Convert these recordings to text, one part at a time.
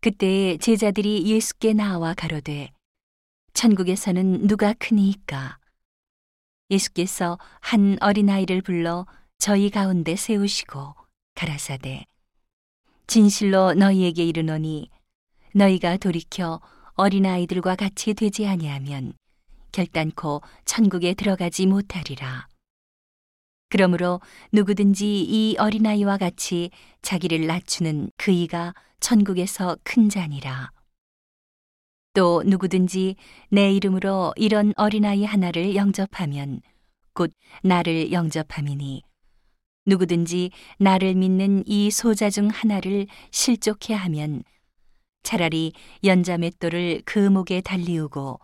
그때 제자들이 예수께 나와 가로되 천국에서는 누가 크니이까 예수께서 한 어린아이를 불러 저희 가운데 세우시고 가라사대 진실로 너희에게 이르노니 너희가 돌이켜 어린아이들과 같이 되지 아니하면 결단코 천국에 들어가지 못하리라. 그러므로 누구든지 이 어린아이와 같이 자기를 낮추는 그이가 천국에서 큰 자니라. 또 누구든지 내 이름으로 이런 어린아이 하나를 영접하면 곧 나를 영접함이니 누구든지 나를 믿는 이 소자 중 하나를 실족해 하면 차라리 연자맷돌을 그 목에 달리우고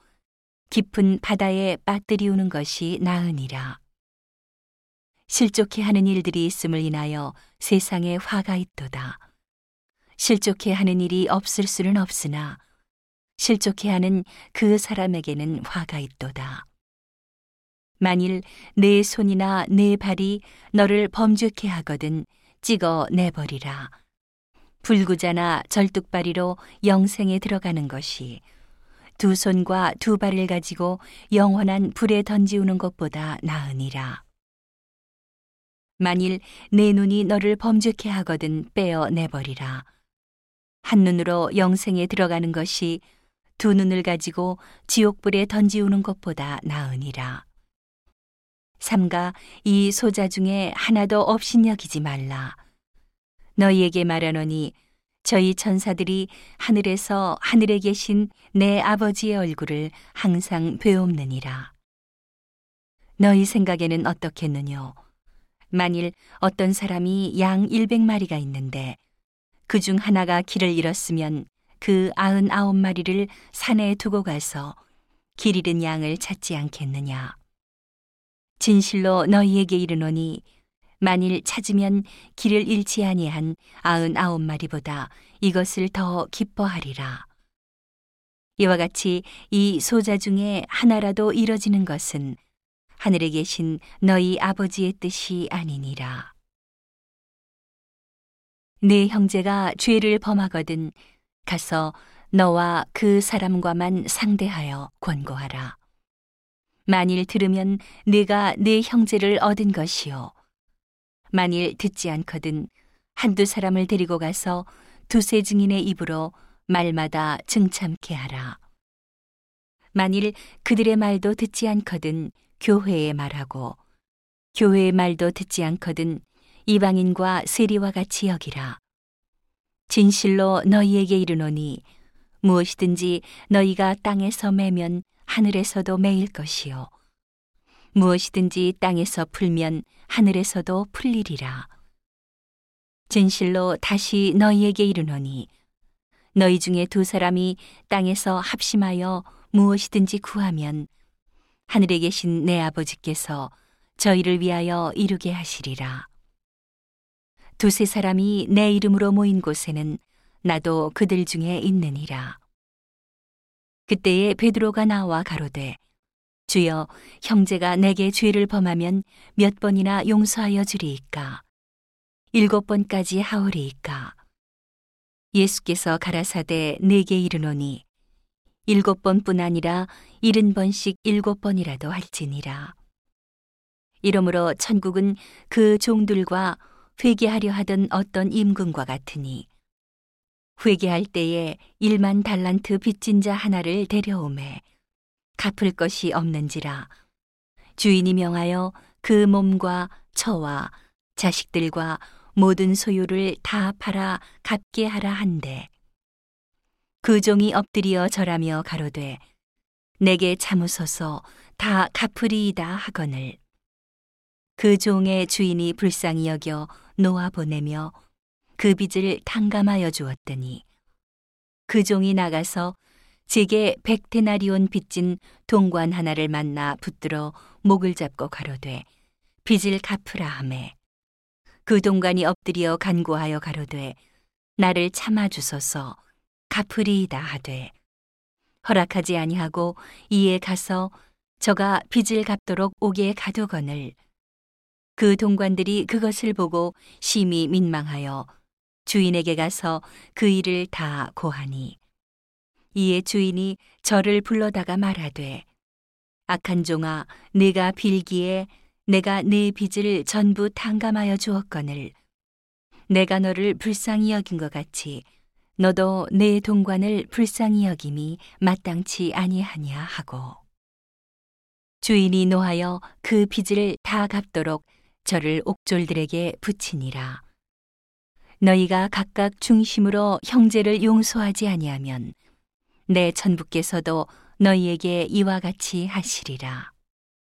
깊은 바다에 빠뜨리우는 것이 나으니라. 실족해 하는 일들이 있음을 인하여 세상에 화가 있도다. 실족해 하는 일이 없을 수는 없으나 실족해 하는 그 사람에게는 화가 있도다. 만일 내 손이나 내 발이 너를 범죄케 하거든 찍어 내버리라. 불구자나 절뚝발이로 영생에 들어가는 것이 두 손과 두 발을 가지고 영원한 불에 던지우는 것보다 나으니라. 만일 내 눈이 너를 범죄케 하거든 빼어 내버리라. 한 눈으로 영생에 들어가는 것이 두 눈을 가지고 지옥불에 던지우는 것보다 나으니라. 삼가 이 소자 중에 하나도 없인 여기지 말라. 너희에게 말하노니 저희 천사들이 하늘에서 하늘에 계신 내 아버지의 얼굴을 항상 배옵느니라. 너희 생각에는 어떻겠느뇨? 만일 어떤 사람이 양 일백 마리가 있는데 그 중 하나가 길을 잃었으면 그 아흔 아홉 마리를 산에 두고 가서 길 잃은 양을 찾지 않겠느냐? 진실로 너희에게 이르노니 만일 찾으면 길을 잃지 아니한 아흔 아홉 마리보다 이것을 더 기뻐하리라. 이와 같이 이 소자 중에 하나라도 이뤄지는 것은 하늘에 계신 너희 아버지의 뜻이 아니니라. 네 형제가 죄를 범하거든 가서 너와 그 사람과만 상대하여 권고하라. 만일 들으면 네가 네 형제를 얻은 것이요. 만일 듣지 않거든 한두 사람을 데리고 가서 두세 증인의 입으로 말마다 증참케 하라. 만일 그들의 말도 듣지 않거든 교회에 말하고 교회의 말도 듣지 않거든 이방인과 세리와 같이 여기라. 진실로 너희에게 이르노니 무엇이든지 너희가 땅에서 매면 하늘에서도 매일 것이요 무엇이든지 땅에서 풀면 하늘에서도 풀리리라. 진실로 다시 너희에게 이르노니 너희 중에 두 사람이 땅에서 합심하여 무엇이든지 구하면 하늘에 계신 내 아버지께서 저희를 위하여 이루게 하시리라. 두세 사람이 내 이름으로 모인 곳에는 나도 그들 중에 있느니라. 그때에 베드로가 나와 가로되 주여 형제가 내게 죄를 범하면 몇 번이나 용서하여 주리이까 일곱 번까지 하오리이까 예수께서 가라사대 내게 이르노니 일곱 번뿐 아니라 일흔 번씩 일곱 번이라도 할지니라. 이러므로 천국은 그 종들과 회개하려 하던 어떤 임금과 같으니 회개할 때에 일만 달란트 빚진 자 하나를 데려오매 갚을 것이 없는지라. 주인이 명하여 그 몸과 처와 자식들과 모든 소유를 다 팔아 갚게 하라 한데 그 종이 엎드리어 절하며 가로되 내게 참으소서 다 갚으리이다 하거늘. 그 종의 주인이 불쌍히 여겨 놓아 보내며 그 빚을 탕감하여 주었더니 그 종이 나가서 제게 백테나리온 빚진 동관 하나를 만나 붙들어 목을 잡고 가로되 빚을 갚으라 하매. 그 동관이 엎드려 간구하여 가로되 나를 참아 주소서 갚으리이다 하되 허락하지 아니하고 이에 가서 저가 빚을 갚도록 오게 가두거늘 그 동관들이 그것을 보고 심히 민망하여 주인에게 가서 그 일을 다 고하니 이에 주인이 저를 불러다가 말하되 악한 종아 네가 빌기에 내가 네 빚을 전부 탕감하여 주었거늘 내가 너를 불쌍히 여긴 것 같이 너도 내 동관을 불쌍히 여김이 마땅치 아니하냐 하고. 주인이 노하여 그 빚을 다 갚도록 저를 옥졸들에게 붙이니라. 너희가 각각 중심으로 형제를 용서하지 아니하면 내 천부께서도 너희에게 이와 같이 하시리라